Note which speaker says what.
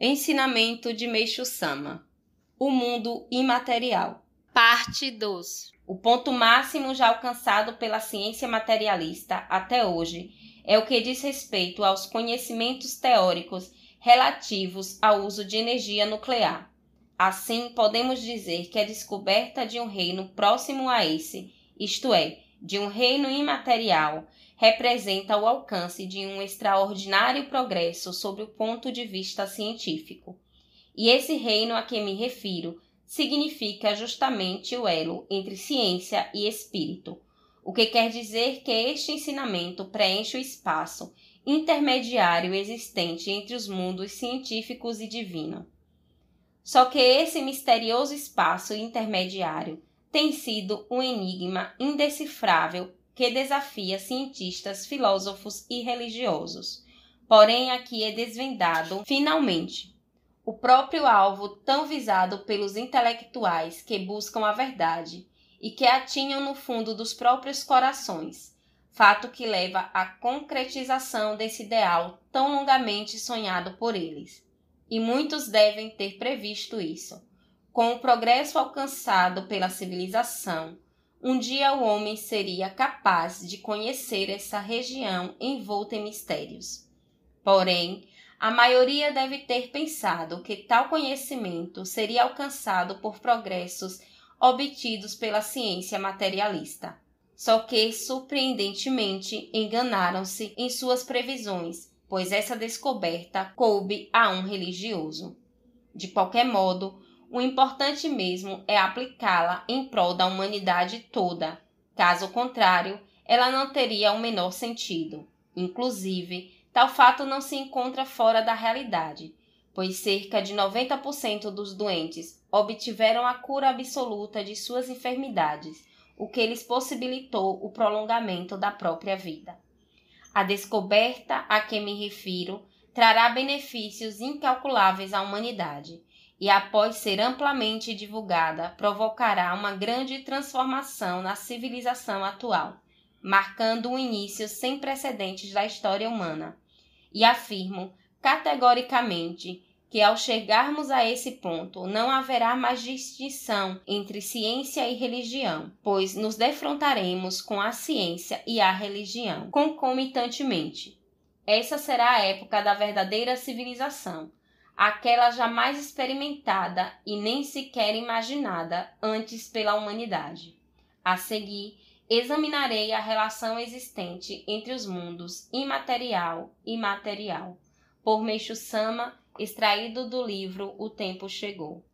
Speaker 1: Ensinamento de Meixo Sama O mundo imaterial.
Speaker 2: Parte 2
Speaker 1: O ponto máximo já alcançado pela ciência materialista até hoje é o que diz respeito aos conhecimentos teóricos relativos ao uso de energia nuclear. Assim, podemos dizer que a descoberta de um reino próximo a esse, isto é, de um reino imaterial, representa o alcance de um extraordinário progresso sob o ponto de vista científico. E esse reino a que me refiro significa justamente o elo entre ciência e espírito, o que quer dizer que este ensinamento preenche o espaço intermediário existente entre os mundos científicos e divino. Só que esse misterioso espaço intermediário tem sido um enigma indecifrável que desafia cientistas, filósofos e religiosos. Porém, aqui é desvendado, finalmente, o próprio alvo tão visado pelos intelectuais que buscam a verdade e que atinham no fundo dos próprios corações, fato que leva à concretização desse ideal tão longamente sonhado por eles. E muitos devem ter previsto isso. Com o progresso alcançado pela civilização, um dia o homem seria capaz de conhecer essa região envolta em mistérios. Porém, a maioria deve ter pensado que tal conhecimento seria alcançado por progressos obtidos pela ciência materialista. Só que, surpreendentemente, enganaram-se em suas previsões, pois essa descoberta coube a um religioso. De qualquer modo, o importante mesmo é aplicá-la em prol da humanidade toda. Caso contrário, ela não teria o menor sentido. Inclusive, tal fato não se encontra fora da realidade, pois cerca de 90% dos doentes obtiveram a cura absoluta de suas enfermidades, o que lhes possibilitou o prolongamento da própria vida. A descoberta a que me refiro trará benefícios incalculáveis à humanidade e, após ser amplamente divulgada, provocará uma grande transformação na civilização atual, marcando um início sem precedentes da história humana. E afirmo categoricamente que, ao chegarmos a esse ponto, não haverá mais distinção entre ciência e religião, pois nos defrontaremos com a ciência e a religião concomitantemente. Essa será a época da verdadeira civilização aquela jamais experimentada e nem sequer imaginada antes pela humanidade. A seguir, examinarei a relação existente entre os mundos imaterial e material, por Meixo Sama, extraído do livro O Tempo Chegou.